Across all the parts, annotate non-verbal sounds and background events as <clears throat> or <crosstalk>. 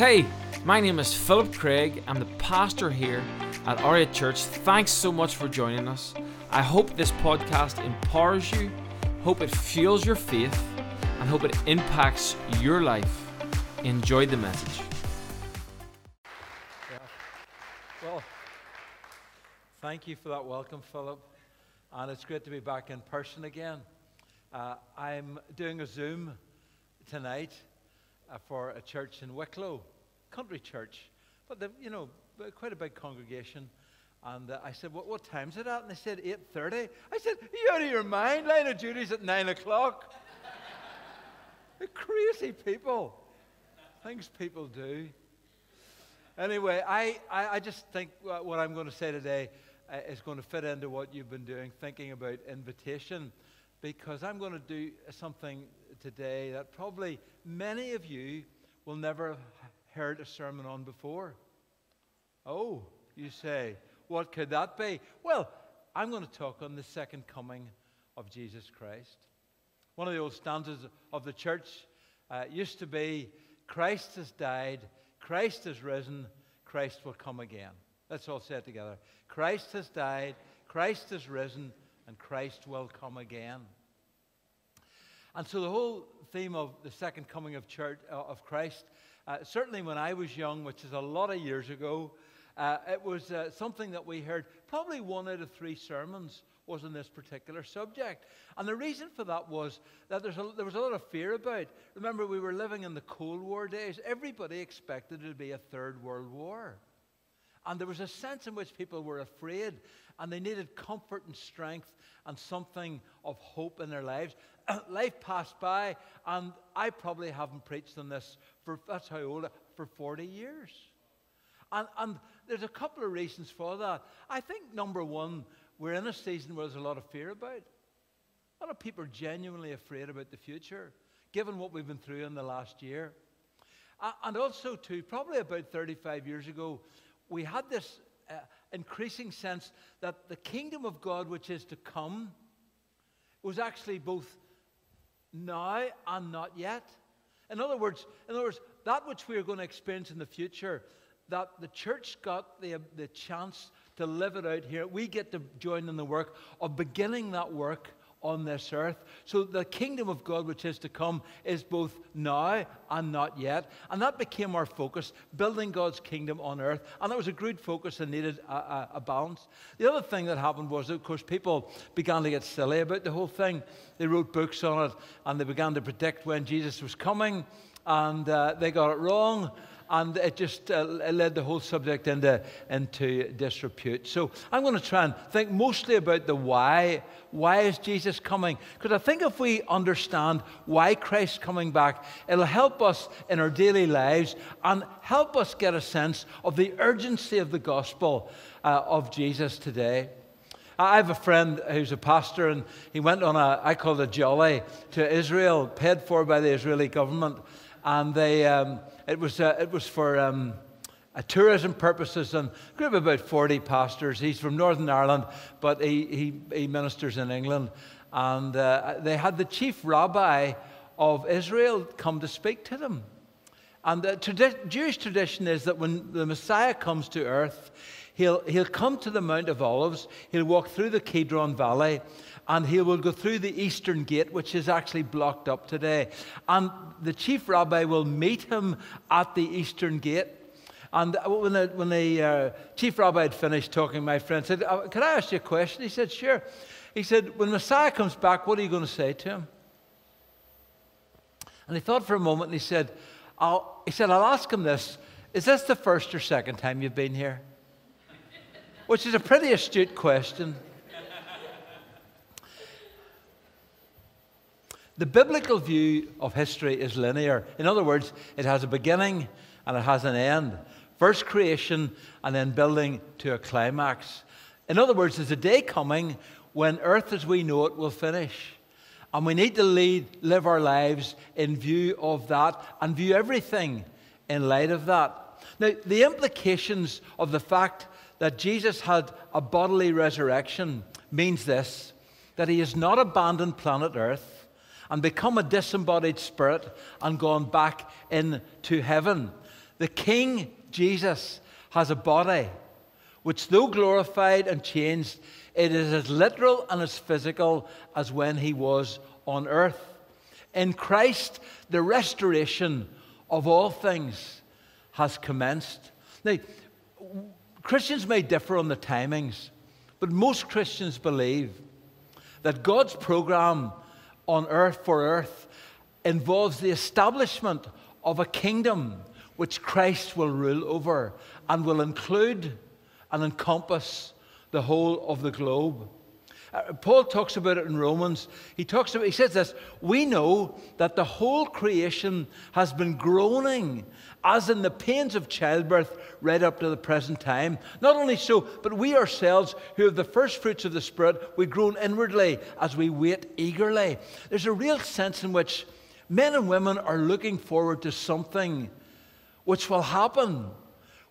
Hey, my name is Philip Craig. I'm the pastor here at Aria Church. Thanks so much for joining us. I hope this podcast empowers you, hope it fuels your faith, and hope it impacts your life. Enjoy the message. Yeah. Well, thank you for that welcome, Philip. And it's great to be back in person again. Uh, I'm doing a Zoom tonight uh, for a church in Wicklow, country church, but the, you know, quite a big congregation. And uh, I said, what, what time's it at? And they said 8.30. I said, are you out of your mind? Line of duty's at 9 o'clock. <laughs> Crazy people. Things people do. Anyway, I, I, I just think what I'm going to say today uh, is going to fit into what you've been doing, thinking about invitation, because I'm going to do something today that probably many of you will never have heard a sermon on before. Oh, you say, what could that be? Well, I'm going to talk on the second coming of Jesus Christ. One of the old stanzas of the church uh, used to be Christ has died, Christ has risen, Christ will come again. Let's all say it together. Christ has died, Christ has risen, and Christ will come again. And so the whole theme of the second coming of church uh, of Christ, uh, certainly when I was young, which is a lot of years ago, uh, it was uh, something that we heard. Probably one out of three sermons was on this particular subject. And the reason for that was that a, there was a lot of fear about. Remember, we were living in the Cold War days. Everybody expected it to be a third world war. And there was a sense in which people were afraid and they needed comfort and strength and something of hope in their lives. <laughs> Life passed by, and I probably haven't preached on this for that's how old for 40 years. And, and there's a couple of reasons for that. I think number one, we're in a season where there's a lot of fear about. A lot of people are genuinely afraid about the future, given what we've been through in the last year. And also, too, probably about 35 years ago, we had this uh, increasing sense that the kingdom of God, which is to come, was actually both now and not yet. In other words, in other words, that which we are going to experience in the future, that the church got the, the chance to live it out here. We get to join in the work of beginning that work on this earth. So the kingdom of God, which is to come, is both now and not yet. And that became our focus, building God's kingdom on earth. And that was a good focus and needed a, a, a, balance. The other thing that happened was, of course, people began to get silly about the whole thing. They wrote books on it and they began to predict when Jesus was coming. And uh, they got it wrong and it just uh, led the whole subject into, into disrepute. So I'm going to try and think mostly about the why. Why is Jesus coming? Because I think if we understand why Christ's coming back, it'll help us in our daily lives and help us get a sense of the urgency of the gospel uh, of Jesus today. I have a friend who's a pastor, and he went on a, I call it a jolly, to Israel, paid for by the Israeli government. And they, um, it was, uh, it was for um, uh, tourism purposes, and a group of about 40 pastors. He's from Northern Ireland, but he, he, he ministers in England. And uh, they had the chief rabbi of Israel come to speak to them. And the tradi- Jewish tradition is that when the Messiah comes to earth, he'll, he'll come to the Mount of Olives, he'll walk through the Kidron Valley, and he will go through the eastern gate, which is actually blocked up today. And the chief rabbi will meet him at the eastern gate. And when the, when the uh, chief rabbi had finished talking, my friend said, uh, Can I ask you a question? He said, Sure. He said, When Messiah comes back, what are you going to say to him? And he thought for a moment and he said, I'll, he said, I'll ask him this. Is this the first or second time you've been here? <laughs> Which is a pretty astute question. The biblical view of history is linear. In other words, it has a beginning and it has an end. First creation and then building to a climax. In other words, there's a day coming when earth as we know it will finish. And we need to lead, live our lives in view of that and view everything in light of that. Now, the implications of the fact that Jesus had a bodily resurrection means this that he has not abandoned planet Earth and become a disembodied spirit and gone back into heaven. the King Jesus has a body which, though glorified and changed, it is as literal and as physical as when he was on earth. In Christ, the restoration of all things has commenced. Now, Christians may differ on the timings, but most Christians believe that God's program on earth for earth involves the establishment of a kingdom which Christ will rule over and will include and encompass the whole of the globe. Uh, Paul talks about it in Romans. He talks about, he says this, we know that the whole creation has been groaning as in the pains of childbirth right up to the present time. Not only so, but we ourselves who have the first fruits of the Spirit, we groan inwardly as we wait eagerly. There's a real sense in which men and women are looking forward to something which will happen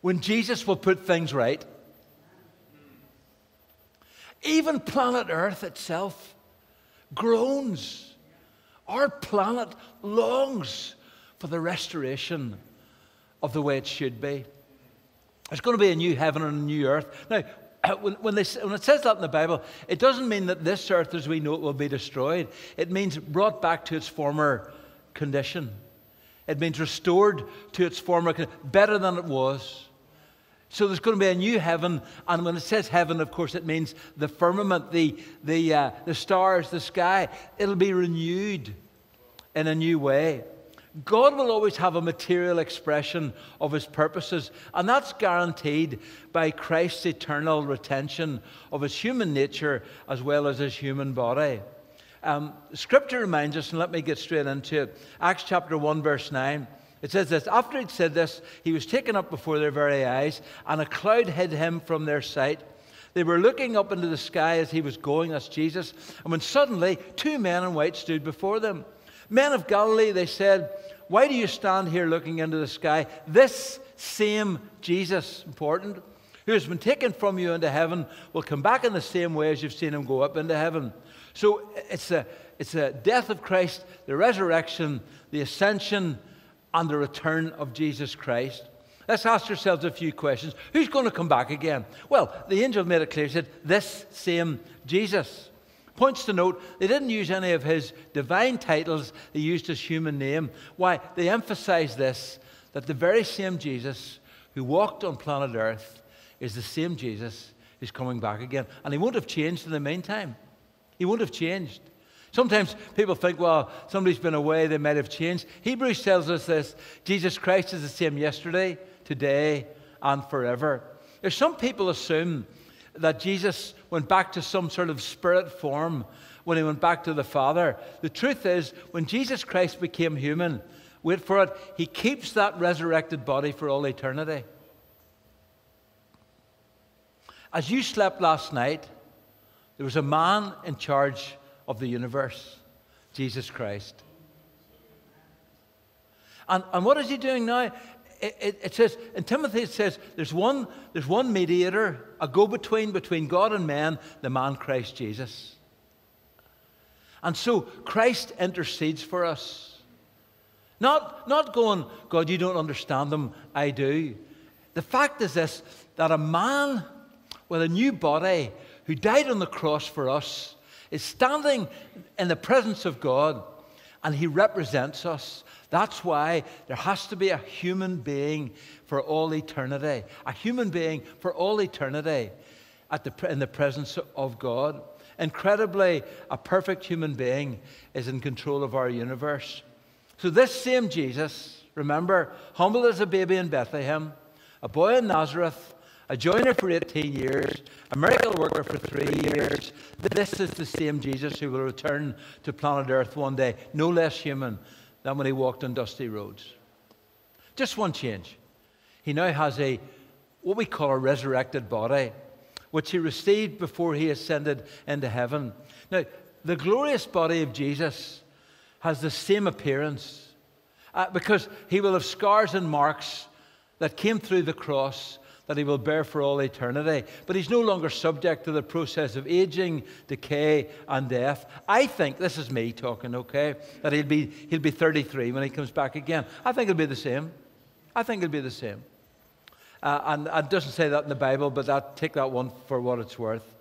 when Jesus will put things right. Even planet Earth itself groans. Our planet longs for the restoration of the way it should be. There's going to be a new heaven and a new earth. Now, <clears throat> when, when, they, when, it says that in the Bible, it doesn't mean that this earth as we know it will be destroyed. It means brought back to its former condition. It means restored to its former condition, better than it was. So there's going to be a new heaven, and when it says heaven, of course, it means the firmament, the, the, uh, the stars, the sky. It'll be renewed in a new way. God will always have a material expression of his purposes, and that's guaranteed by Christ's eternal retention of his human nature as well as his human body. Um, scripture reminds us, and let me get straight into it Acts chapter 1, verse 9. It says this After he'd said this, he was taken up before their very eyes, and a cloud hid him from their sight. They were looking up into the sky as he was going, that's Jesus, and when suddenly two men in white stood before them. Men of Galilee, they said, Why do you stand here looking into the sky? This same Jesus, important, who has been taken from you into heaven, will come back in the same way as you've seen him go up into heaven. So it's a, it's a death of Christ, the resurrection, the ascension, and the return of Jesus Christ. Let's ask ourselves a few questions. Who's going to come back again? Well, the angel made it clear. He said, This same Jesus. Points to note, they didn't use any of his divine titles, they used his human name. Why? They emphasize this that the very same Jesus who walked on planet Earth is the same Jesus who's coming back again. And he won't have changed in the meantime. He won't have changed. Sometimes people think, well, somebody's been away, they might have changed. Hebrews tells us this Jesus Christ is the same yesterday, today, and forever. There's some people assume that Jesus went back to some sort of spirit form when he went back to the Father. The truth is, when Jesus Christ became human, wait for it, he keeps that resurrected body for all eternity. As you slept last night, there was a man in charge of the universe, Jesus Christ. And, and what is he doing now? It, it, it, says in Timothy, it says there's one, there's one mediator, a go between between God and man, the man Christ Jesus. And so Christ intercedes for us. Not, not going, God, you don't understand them, I do. The fact is this that a man with a new body who died on the cross for us is standing in the presence of God and he represents us. That's why there has to be a human being for all eternity. A human being for all eternity at the, in the presence of God. Incredibly, a perfect human being is in control of our universe. So, this same Jesus, remember, humble as a baby in Bethlehem, a boy in Nazareth, a joiner for 18 years, a miracle worker for three years. This is the same Jesus who will return to planet Earth one day, no less human than when he walked on dusty roads. Just one change. He now has a what we call a resurrected body, which he received before he ascended into heaven. Now, the glorious body of Jesus has the same appearance uh, because he will have scars and marks that came through the cross that he will bear for all eternity. But he's no longer subject to the process of aging, decay, and death. I think, this is me talking, okay, that he'll be, he'll be 33 when he comes back again. I think it'll be the same. I think it'll be the same. Uh, and, and it doesn't say that in the Bible, but that, take that one for what it's worth.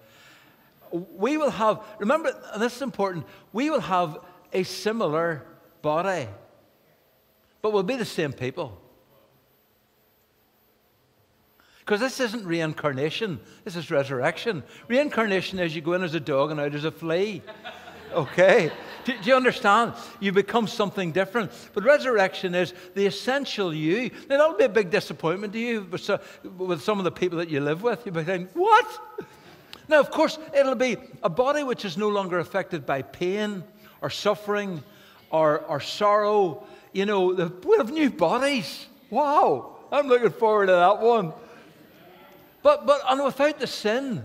We will have, remember, and this is important, we will have a similar body, but we'll be the same people. Because this isn't reincarnation, this is resurrection. Reincarnation is you go in as a dog and out as a flea. Okay? Do, do, you understand? You become something different. But resurrection is the essential you. Now, that'll be a big disappointment to you with, with some of the people that you live with. You'll be thinking, what? Now, of course, it'll be a body which is no longer affected by pain or suffering or, or sorrow. You know, we'll have new bodies. Wow. I'm looking forward to that one. But, but and without the sin,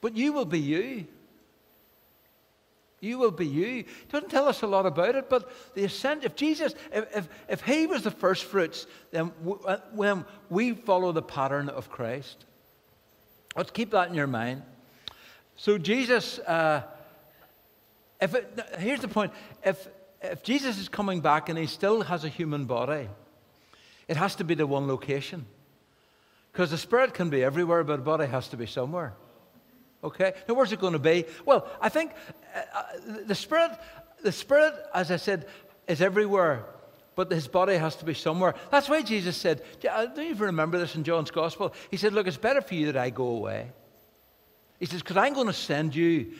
but you will be you. You will be you. It doesn't tell us a lot about it, but the ascent, if Jesus, if, if, if he was the first fruits, then uh, when we follow the pattern of Christ. Let's keep that in your mind. So Jesus, uh, if it, here's the point: if if Jesus is coming back and he still has a human body, it has to be the one location. Because the spirit can be everywhere, but the body has to be somewhere. Okay? Now, where's it going to be? Well, I think uh, uh, the spirit, the spirit, as I said, is everywhere, but his body has to be somewhere. That's why Jesus said, uh, don't you even remember this in John's Gospel? He said, Look, it's better for you that I go away. He says, Because I'm going to send you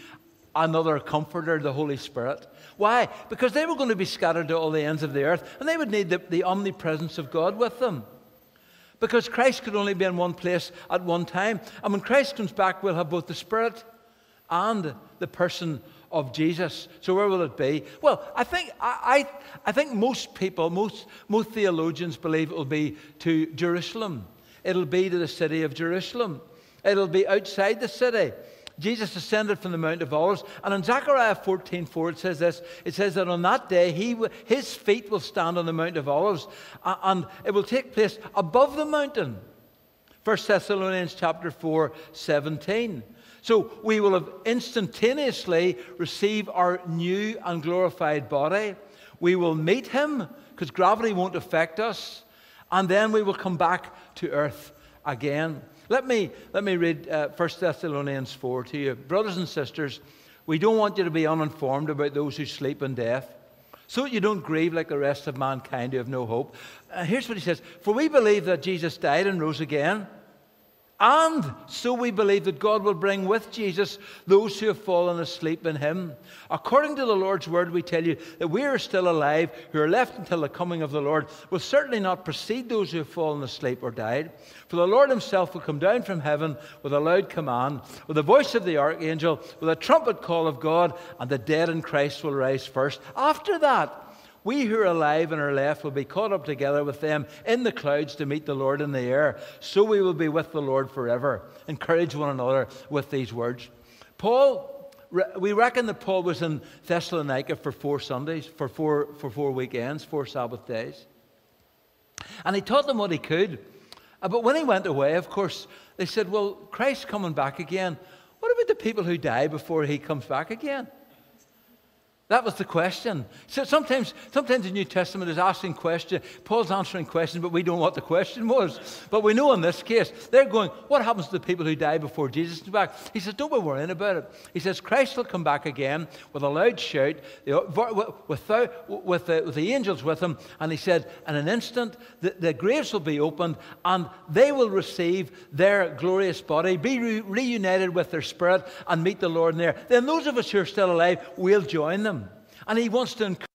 another comforter, the Holy Spirit. Why? Because they were going to be scattered to all the ends of the earth, and they would need the, the omnipresence of God with them because Christ could only be in one place at one time. And when Christ comes back, we'll have both the Spirit and the person of Jesus. So where will it be? Well, I think, I, I, I think most people, most, most theologians believe it will be to Jerusalem. It'll be to the city of Jerusalem. It'll be outside the city. Jesus ascended from the Mount of Olives. And in Zechariah 14 4, it says this it says that on that day, he, his feet will stand on the Mount of Olives, and it will take place above the mountain. 1 Thessalonians chapter 4 17. So we will have instantaneously receive our new and glorified body. We will meet him because gravity won't affect us. And then we will come back to earth again. Let me, let me read uh, 1 Thessalonians 4 to you. Brothers and sisters, we don't want you to be uninformed about those who sleep in death, so that you don't grieve like the rest of mankind who have no hope. Uh, here's what he says For we believe that Jesus died and rose again. And so we believe that God will bring with Jesus those who have fallen asleep in him. According to the Lord's word, we tell you that we are still alive, who are left until the coming of the Lord, will certainly not precede those who have fallen asleep or died. For the Lord himself will come down from heaven with a loud command, with the voice of the archangel, with a trumpet call of God, and the dead in Christ will rise first. After that, we who are alive and are left will be caught up together with them in the clouds to meet the Lord in the air. So we will be with the Lord forever. Encourage one another with these words. Paul, we reckon that Paul was in Thessalonica for four Sundays, for four, for four weekends, four Sabbath days. And he taught them what he could. Uh, but when he went away, of course, they said, Well, Christ's coming back again. What about the people who die before he comes back again? That was the question. So sometimes, sometimes the New Testament is asking questions. Paul's answering questions, but we don't know what the question was. But we know in this case, they're going, What happens to the people who die before Jesus comes back? He says, Don't be worrying about it. He says, Christ will come back again with a loud shout, with, the, with the, with the angels with him. And he said, In an instant, the, the graves will be opened, and they will receive their glorious body, be re- reunited with their spirit, and meet the Lord in there. Then those of us who are still alive will join them. And he wants to encourage.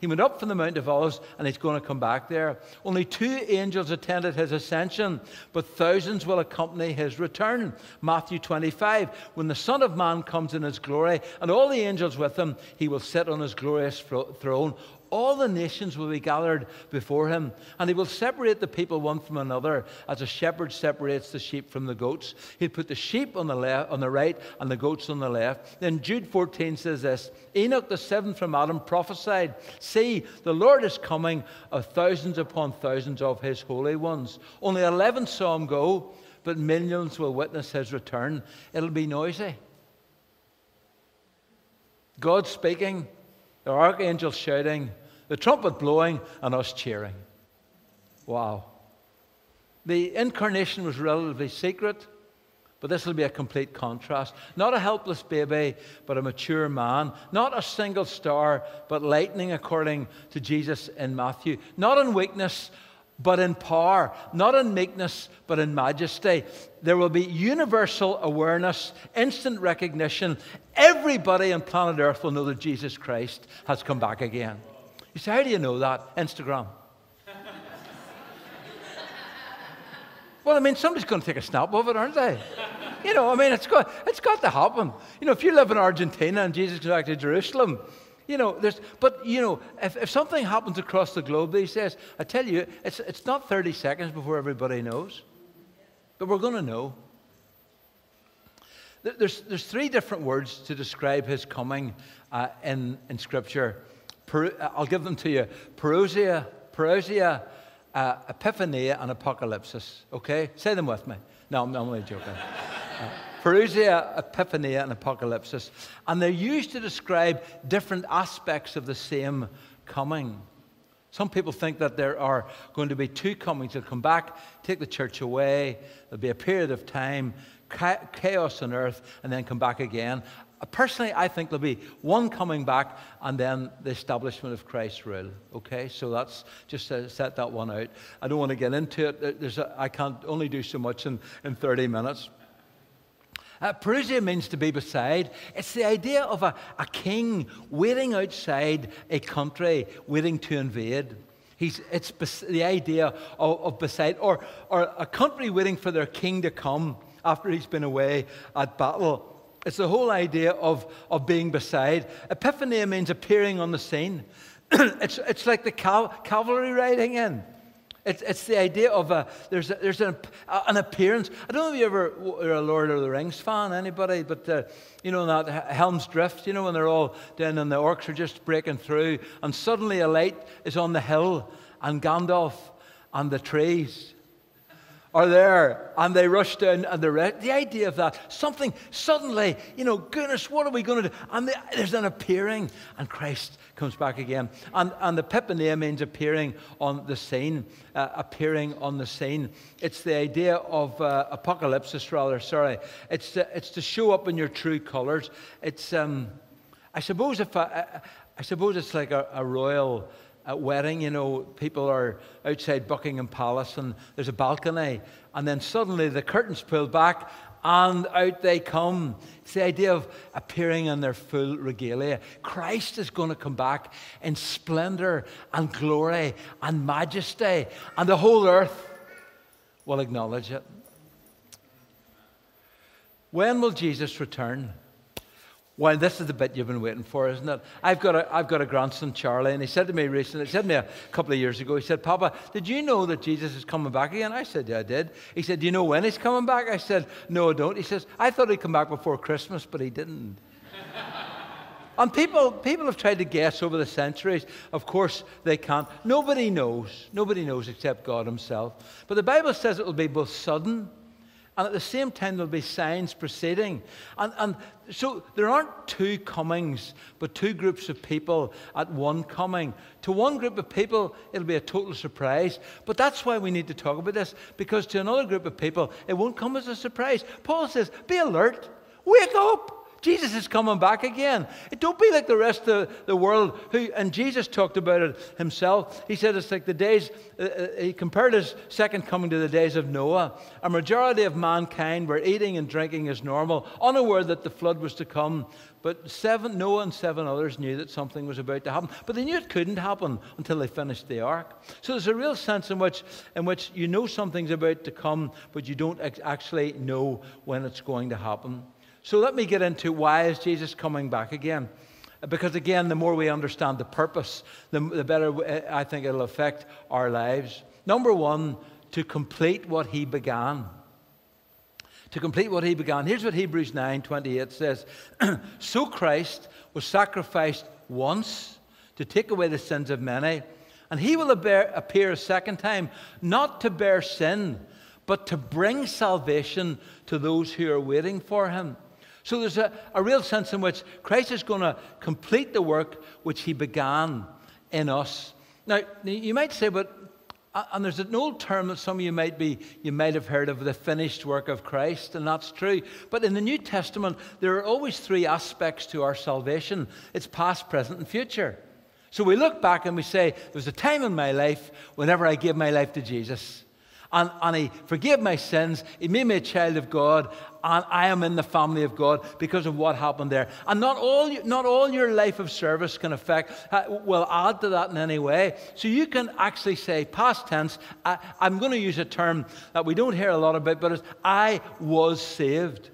He went up from the Mount of Olives and he's going to come back there. Only two angels attended his ascension, but thousands will accompany his return. Matthew 25. When the Son of Man comes in his glory and all the angels with him, he will sit on his glorious throne all the nations will be gathered before him, and he will separate the people one from another, as a shepherd separates the sheep from the goats. He'll put the sheep on the left, on the right, and the goats on the left. Then Jude 14 says this: Enoch, the seventh from Adam, prophesied, "See, the Lord is coming, of thousands upon thousands of his holy ones." Only eleven saw him go but millions will witness his return. It'll be noisy. God speaking, the archangel shouting, the trumpet blowing, and us cheering. Wow. The incarnation was relatively secret, but this will be a complete contrast. Not a helpless baby, but a mature man. Not a single star, but lightning, according to Jesus in Matthew. Not in weakness, but in power. Not in meekness, but in majesty. There will be universal awareness, instant recognition. Everybody on planet Earth will know that Jesus Christ has come back again. You say, how do you know that? Instagram. well, I mean, somebody's going to take a snap of it, aren't they? You know, I mean, it's got, it's got to happen. You know, if you live in Argentina and Jesus comes back to Jerusalem, you know, there's, but, you know, if, if something happens across the globe these days, I tell you, it's, it's not 30 seconds before everybody knows. But we're going to know. There's, there's three different words to describe his coming uh, in, in Scripture. Per, I'll give them to you parousia, parousia, uh, epiphania, and apocalypsis. Okay? Say them with me. No, I'm, only joking. Parousia, Epiphania, and Apocalypsis. And they're used to describe different aspects of the same coming. Some people think that there are going to be two comings. They'll come back, take the church away. There'll be a period of time, chaos on earth, and then come back again. Personally, I think there'll be one coming back and then the establishment of Christ's rule. Okay, so that's just to set that one out. I don't want to get into it. There's a, I can't only do so much in, in 30 minutes. Uh, Parousia means to be beside. It's the idea of a, a king waiting outside a country, waiting to invade. He's, it's bes- the idea of, of beside, or, or a country waiting for their king to come after he's been away at battle. It's the whole idea of, of being beside. Epiphany means appearing on the scene. <clears throat> it's, it's like the cal- cavalry riding in. It's, it's the idea of a, there's, a, there's an, an appearance. I don't know if you ever are a Lord of the Rings fan, anybody, but uh, you know that Helm's Drift, you know, when they're all down and the orcs are just breaking through, and suddenly a light is on the hill, and Gandalf and the trees are there and they rush down and the The idea of that, something suddenly, you know, goodness, what are we going to do? And the, there's an appearing and Christ comes back again. And, and the Epiphania means appearing on the scene, uh, appearing on the scene. It's the idea of uh, apocalypse, rather, sorry. It's to, it's to show up in your true colors. It's, um, I suppose if I, I suppose it's like a, a royal at wedding, you know, people are outside Buckingham Palace and there's a balcony, and then suddenly the curtains pull back and out they come. It's the idea of appearing in their full regalia. Christ is going to come back in splendor and glory and majesty, and the whole earth will acknowledge it. When will Jesus return? Well, this is the bit you've been waiting for, isn't it? I've got, a, I've got a grandson, Charlie, and he said to me recently, he said to me a couple of years ago, he said, Papa, did you know that Jesus is coming back again? I said, Yeah, I did. He said, Do you know when he's coming back? I said, No, I don't. He says, I thought he'd come back before Christmas, but he didn't. <laughs> and people, people have tried to guess over the centuries. Of course, they can't. Nobody knows. Nobody knows except God Himself. But the Bible says it will be both sudden and at the same time, there'll be signs preceding. And, and so there aren't two comings, but two groups of people at one coming. To one group of people, it'll be a total surprise. But that's why we need to talk about this, because to another group of people, it won't come as a surprise. Paul says, Be alert, wake up. Jesus is coming back again. Don't be like the rest of the world who, and Jesus talked about it himself. He said it's like the days, uh, uh, he compared his second coming to the days of Noah. A majority of mankind were eating and drinking as normal, unaware that the flood was to come. But seven, Noah and seven others knew that something was about to happen. But they knew it couldn't happen until they finished the ark. So there's a real sense in which, in which you know something's about to come, but you don't actually know when it's going to happen. So let me get into why is Jesus coming back again? Because again, the more we understand the purpose, the, the better uh, I think it'll affect our lives. Number one, to complete what he began. To complete what he began. Here's what Hebrews 9 28 says <clears throat> So Christ was sacrificed once to take away the sins of many, and he will appear a second time, not to bear sin but to bring salvation to those who are waiting for him. So there's a, a real sense in which Christ is going to complete the work which he began in us. Now, you might say, but uh, and there's an old term that some of you might be you might have heard of the finished work of Christ, and that's true. But in the New Testament, there are always three aspects to our salvation: it's past, present, and future. So we look back and we say, there was a time in my life whenever I gave my life to Jesus and, and He forgave my sins. He made me a child of God, and I am in the family of God because of what happened there. And not all, not all your life of service can affect, uh, will add to that in any way. So you can actually say, past tense, I, I'm going to use a term that we don't hear a lot about, but it's I was saved.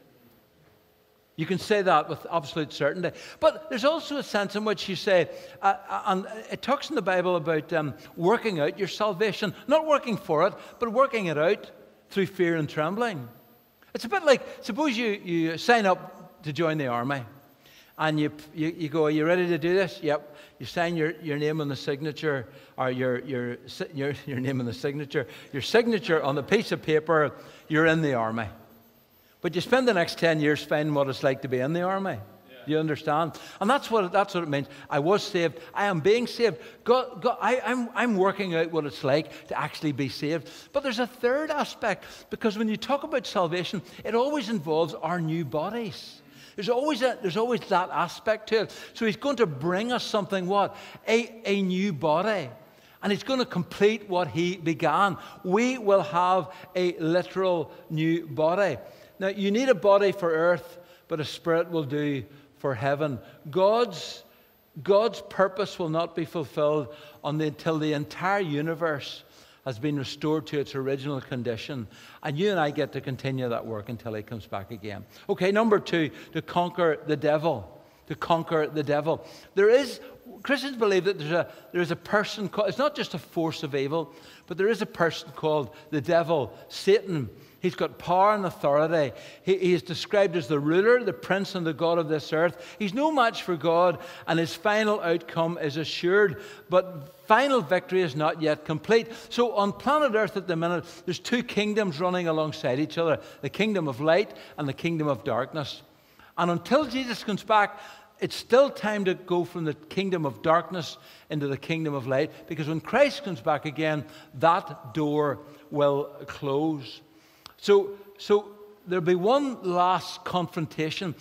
You can say that with absolute certainty. But there's also a sense in which you say, uh, uh, and it talks in the Bible about um, working out your salvation, not working for it, but working it out through fear and trembling. It's a bit like suppose you, you sign up to join the army and you, you, you go, Are you ready to do this? Yep. You sign your, your name on the signature, or your, your, your, <laughs> your name on the signature, your signature on the piece of paper, you're in the army. But you spend the next 10 years finding what it's like to be in the army. Do you understand? And that's what, that's what it means. I was saved. I am being saved. God, God, I, I'm, I'm working out what it's like to actually be saved. But there's a third aspect because when you talk about salvation, it always involves our new bodies. There's always, a, there's always that aspect to it. So he's going to bring us something, what? A, a new body. And he's going to complete what he began. We will have a literal new body. Now, you need a body for earth, but a spirit will do for heaven. God's, God's purpose will not be fulfilled the, until the entire universe has been restored to its original condition. And you and I get to continue that work until he comes back again. Okay, number two, to conquer the devil. To conquer the devil. There is, Christians believe that there's a, there's a person it's not just a force of evil, but there is a person called the devil, Satan. He's got power and authority. He, he, is described as the ruler, the prince, and the God of this earth. He's no match for God, and his final outcome is assured, but final victory is not yet complete. So, on planet Earth at the minute, there's two kingdoms running alongside each other the kingdom of light and the kingdom of darkness. And until Jesus comes back, it's still time to go from the kingdom of darkness into the kingdom of light because when Christ comes back again, that door will close. So, so there'll be one last confrontation.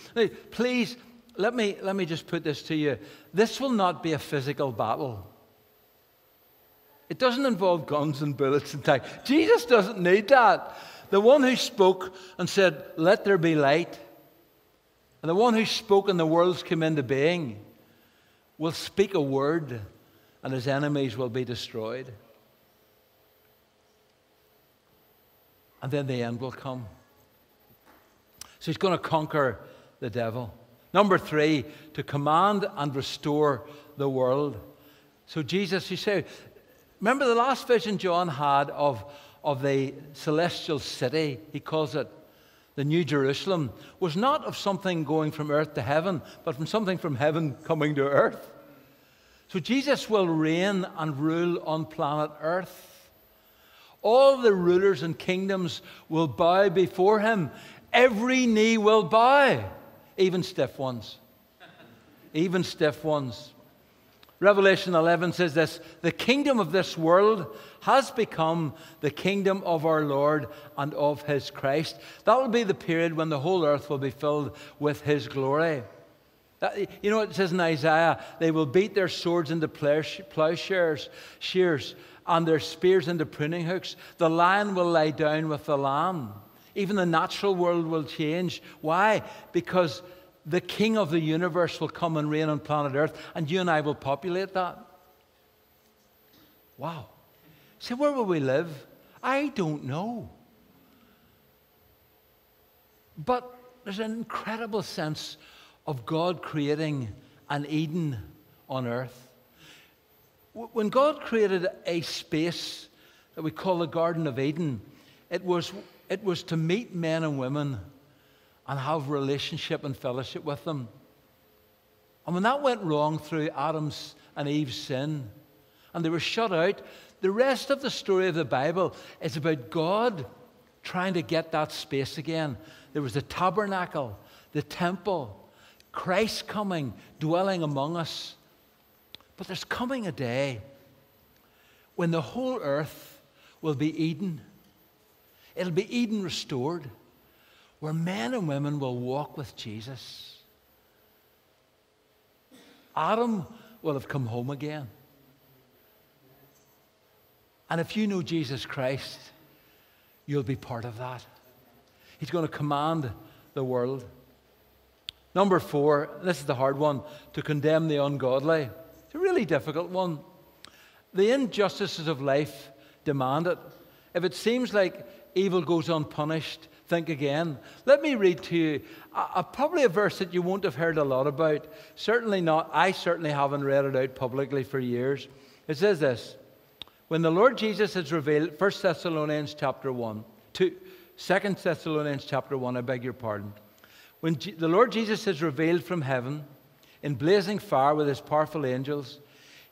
Please, let me, let me just put this to you. This will not be a physical battle. It doesn't involve guns and bullets and tanks. Jesus doesn't need that. The one who spoke and said, Let there be light, and the one who spoke and the worlds came into being, will speak a word and his enemies will be destroyed. and then the end will come. So he's going to conquer the devil. Number three, to command and restore the world. So Jesus, you say, remember the last vision John had of, of the celestial city, he calls it the New Jerusalem, was not of something going from earth to heaven, but from something from heaven coming to earth. So Jesus will reign and rule on planet earth. All the rulers and kingdoms will bow before him. Every knee will bow, even stiff ones. <laughs> even stiff ones. Revelation 11 says this The kingdom of this world has become the kingdom of our Lord and of his Christ. That will be the period when the whole earth will be filled with his glory. You know, what it says in Isaiah, they will beat their swords into plowshares, shears, and their spears into pruning hooks. The lion will lie down with the lamb. Even the natural world will change. Why? Because the king of the universe will come and reign on planet Earth, and you and I will populate that. Wow. See, where will we live? I don't know. But there's an incredible sense of God creating an Eden on earth. When God created a space that we call the Garden of Eden, it was, it was to meet men and women and have relationship and fellowship with them. And when that went wrong through Adam's and Eve's sin, and they were shut out, the rest of the story of the Bible is about God trying to get that space again. There was the tabernacle, the temple, Christ coming, dwelling among us. But there's coming a day when the whole earth will be Eden. It'll be Eden restored, where men and women will walk with Jesus. Adam will have come home again. And if you know Jesus Christ, you'll be part of that. He's going to command the world. Number four, this is the hard one, to condemn the ungodly. It's a really difficult one. The injustices of life demand it. If it seems like evil goes unpunished, think again. Let me read to you a, a, probably a verse that you won't have heard a lot about. Certainly not, I certainly haven't read it out publicly for years. It says this When the Lord Jesus is revealed, 1 Thessalonians chapter 1, 2, 2 Thessalonians chapter 1, I beg your pardon. When G- the Lord Jesus is revealed from heaven in blazing fire with his powerful angels,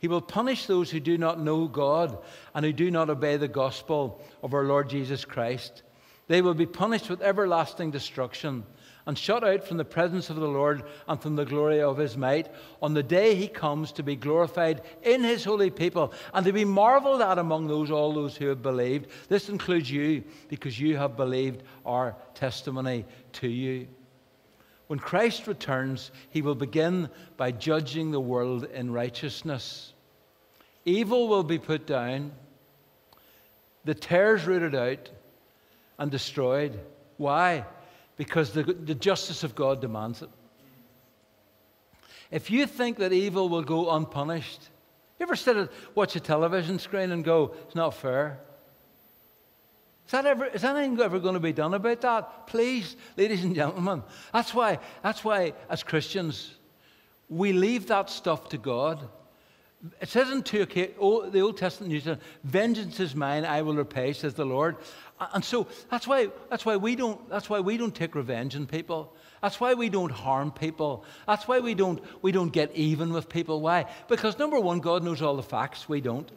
he will punish those who do not know God and who do not obey the gospel of our Lord Jesus Christ. They will be punished with everlasting destruction and shut out from the presence of the Lord and from the glory of his might on the day he comes to be glorified in his holy people and to be marveled at among those all those who have believed. This includes you because you have believed our testimony to you. When Christ returns, he will begin by judging the world in righteousness. Evil will be put down, the tares rooted out, and destroyed. Why? Because the, the justice of God demands it. If you think that evil will go unpunished, you ever sit and watch a television screen and go, it's not fair? Is, that ever, is anything ever going to be done about that? Please, ladies and gentlemen. That's why, that's why, as Christians, we leave that stuff to God. It says in 2, the Old Testament, New Testament, vengeance is mine, I will repay, says the Lord. And so that's why, that's why, we, don't, that's why we don't take revenge on people. That's why we don't harm people. That's why we don't, we don't get even with people. Why? Because number one, God knows all the facts, we don't.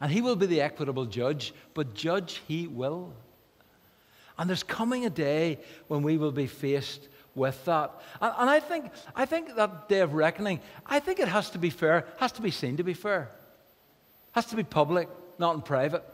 And he will be the equitable judge, but judge he will. And there's coming a day when we will be faced with that. And, and, I, think, I think that day of reckoning, I think it has to be fair, has to be seen to be fair. Has to be public, not in private.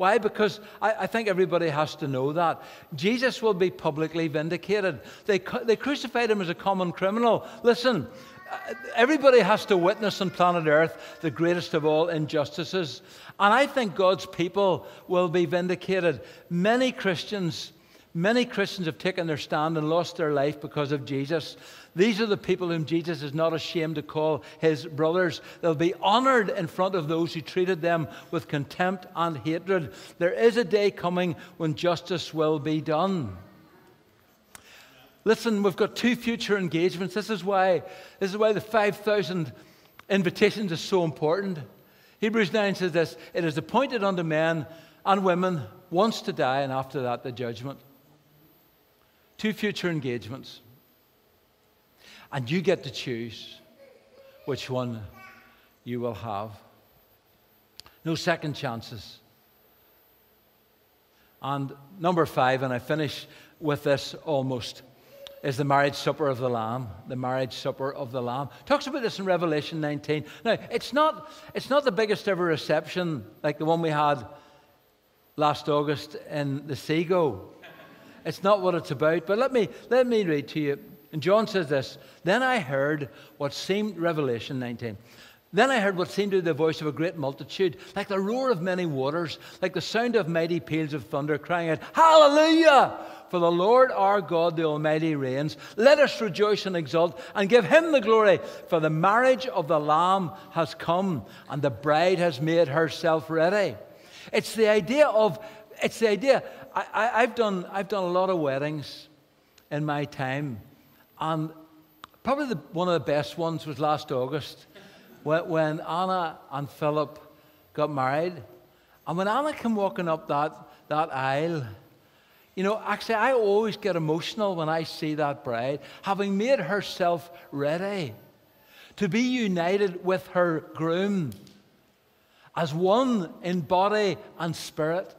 Why? Because I, I, think everybody has to know that. Jesus will be publicly vindicated. They, they crucified him as a common criminal. Listen, uh, everybody has to witness on planet Earth the greatest of all injustices. And I think God's people will be vindicated. Many Christians, many Christians have taken their stand and lost their life because of Jesus. These are the people whom Jesus is not ashamed to call his brothers. They'll be honored in front of those who treated them with contempt and hatred. There is a day coming when justice will be done. Listen, we've got two future engagements. This is why, this is why the 5,000 invitations is so important. Hebrews 9 says this It is appointed unto men and women once to die, and after that, the judgment. Two future engagements. And you get to choose which one you will have. No second chances. And number five, and I finish with this almost is the marriage supper of the Lamb. The marriage supper of the Lamb. Talks about this in Revelation 19. Now, it's not, it's not the biggest ever reception like the one we had last August in the Seagoe. It's not what it's about. But let me, let me read to you. And John says this Then I heard what seemed, Revelation 19. Then I heard what seemed to be the voice of a great multitude, like the roar of many waters, like the sound of mighty peals of thunder, crying out, Hallelujah! For the Lord our God, the Almighty, reigns. Let us rejoice and exult and give him the glory, for the marriage of the Lamb has come, and the bride has made herself ready. It's the idea of, it's the idea. I, have done, I've done a lot of weddings in my time, and probably the, one of the best ones was last August when, when Anna and Philip got married. And when Anna came walking up that, that aisle, you know, actually, I always get emotional when I see that bride, having made herself ready to be united with her groom as one in body and spirit.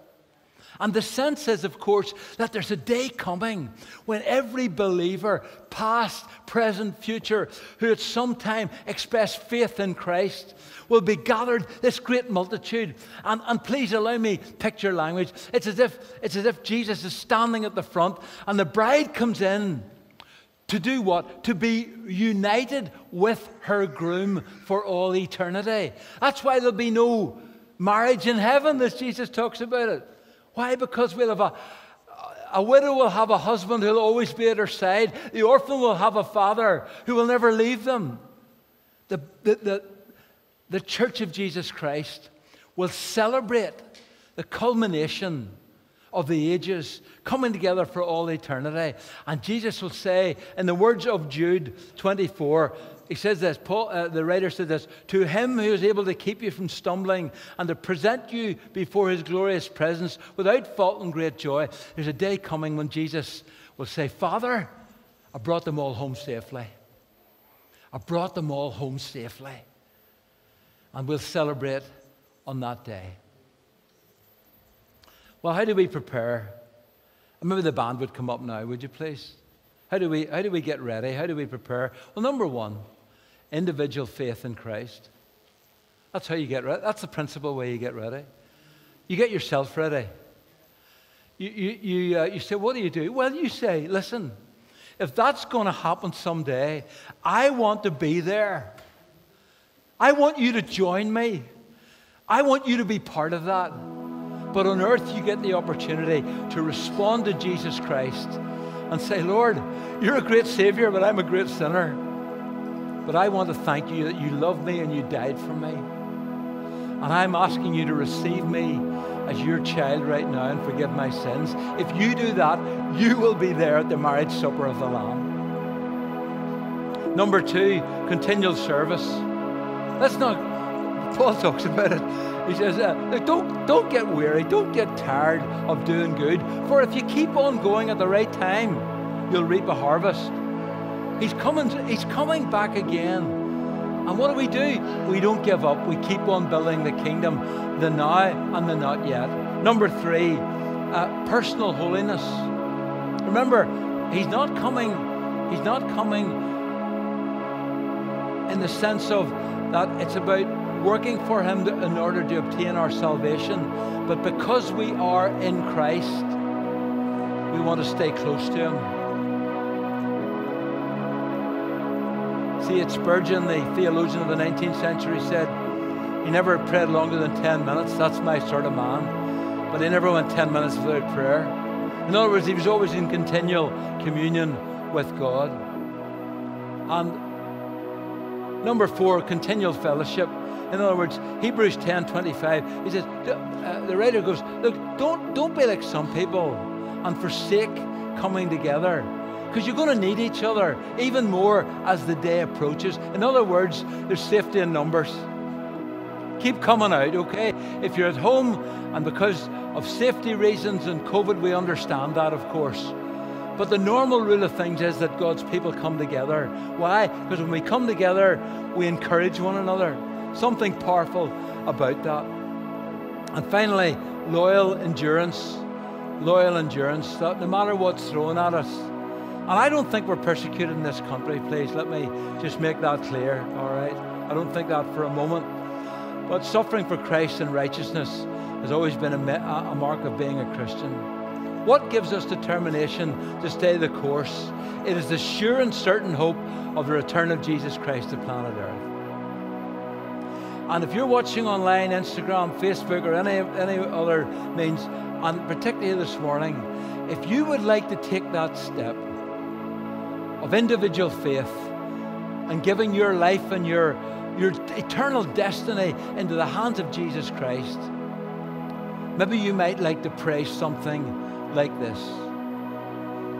And the sense is, of course, that there's a day coming when every believer, past, present, future, who at some time expressed faith in Christ, will be gathered, this great multitude. And, and please allow me picture language. It's as, if, it's as if Jesus is standing at the front and the bride comes in to do what? To be united with her groom for all eternity. That's why there'll be no marriage in heaven, as Jesus talks about it. Why? Because we'll have a, a widow will have a husband who'll always be at her side. The orphan will have a father who will never leave them. The, the, the, the church of Jesus Christ will celebrate the culmination of the ages coming together for all eternity. And Jesus will say, in the words of Jude 24, he says this, Paul, uh, the writer said this, to him who is able to keep you from stumbling and to present you before his glorious presence without fault and great joy. There's a day coming when Jesus will say, Father, I brought them all home safely. I brought them all home safely. And we'll celebrate on that day. Well, how do we prepare? Maybe the band would come up now, would you please? How do we, how do we get ready? How do we prepare? Well, number one, individual faith in Christ. That's how you get ready. That's the principal way you get ready. You get yourself ready. You, you, you, uh, you say, What do you do? Well, you say, Listen, if that's going to happen someday, I want to be there. I want you to join me. I want you to be part of that. But on earth, you get the opportunity to respond to Jesus Christ and say, Lord, you're a great Savior, but I'm a great sinner. But I want to thank you that you love me and you died for me. And I'm asking you to receive me as your child right now and forgive my sins. If you do that, you will be there at the marriage supper of the Lamb. Number two, continual service. Let's not, Paul talks about it. He says, uh, don't, don't get weary, don't get tired of doing good, for if you keep on going at the right time, you'll reap a harvest. He's coming, he's coming back again. And what do we do? We don't give up. We keep on building the kingdom, the now and the not yet. Number three, uh, personal holiness. Remember, he's not coming, he's not coming in the sense of that it's about working for him to, in order to obtain our salvation. But because we are in Christ, we want to stay close to him. C.H. Spurgeon, the theologian of the 19th century, said, He never prayed longer than 10 minutes. That's my sort of man. But he never went 10 minutes without prayer. In other words, he was always in continual communion with God. And number four, continual fellowship. In other words, Hebrews 10 25, he says, uh, the writer goes, Look, don't, don't be like some people and forsake coming together because you're going to need each other even more as the day approaches. In other words, there's safety in numbers. Keep coming out, okay? If you're at home and because of safety reasons and COVID, we understand that, of course. But the normal rule of things is that God's people come together. Why? Because when we come together, we encourage one another. Something powerful about that. And finally, loyal endurance. Loyal endurance. That no matter what's thrown at us, and I don't think we're persecuted in this country, please. Let me just make that clear, all right? I don't think that for a moment. But suffering for Christ and righteousness has always been a, a mark of being a Christian. What gives us determination to stay the course? It is the sure and certain hope of the return of Jesus Christ to planet Earth. And if you're watching online, Instagram, Facebook, or any, any other means, and particularly this morning, if you would like to take that step, of individual faith and giving your life and your, your eternal destiny into the hands of Jesus Christ, maybe you might like to pray something like this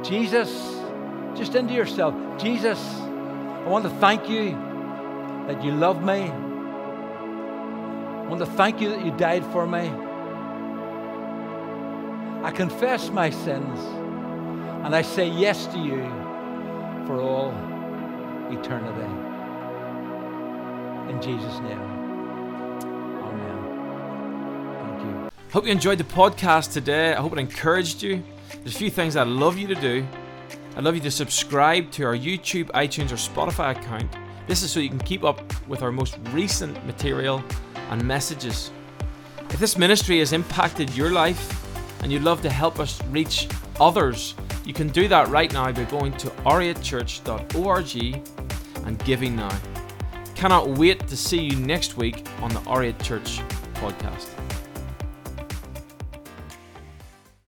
Jesus, just into yourself, Jesus, I want to thank you that you love me. I want to thank you that you died for me. I confess my sins and I say yes to you for all eternity. In Jesus' name. Amen. Thank you. Hope you enjoyed the podcast today. I hope it encouraged you. There's a few things I'd love you to do. I'd love you to subscribe to our YouTube, iTunes, or Spotify account. This is so you can keep up with our most recent material and messages. If this ministry has impacted your life and you'd love to help us reach others, you can do that right now by going to r8church.org and giving now. Cannot wait to see you next week on the R8 Church podcast.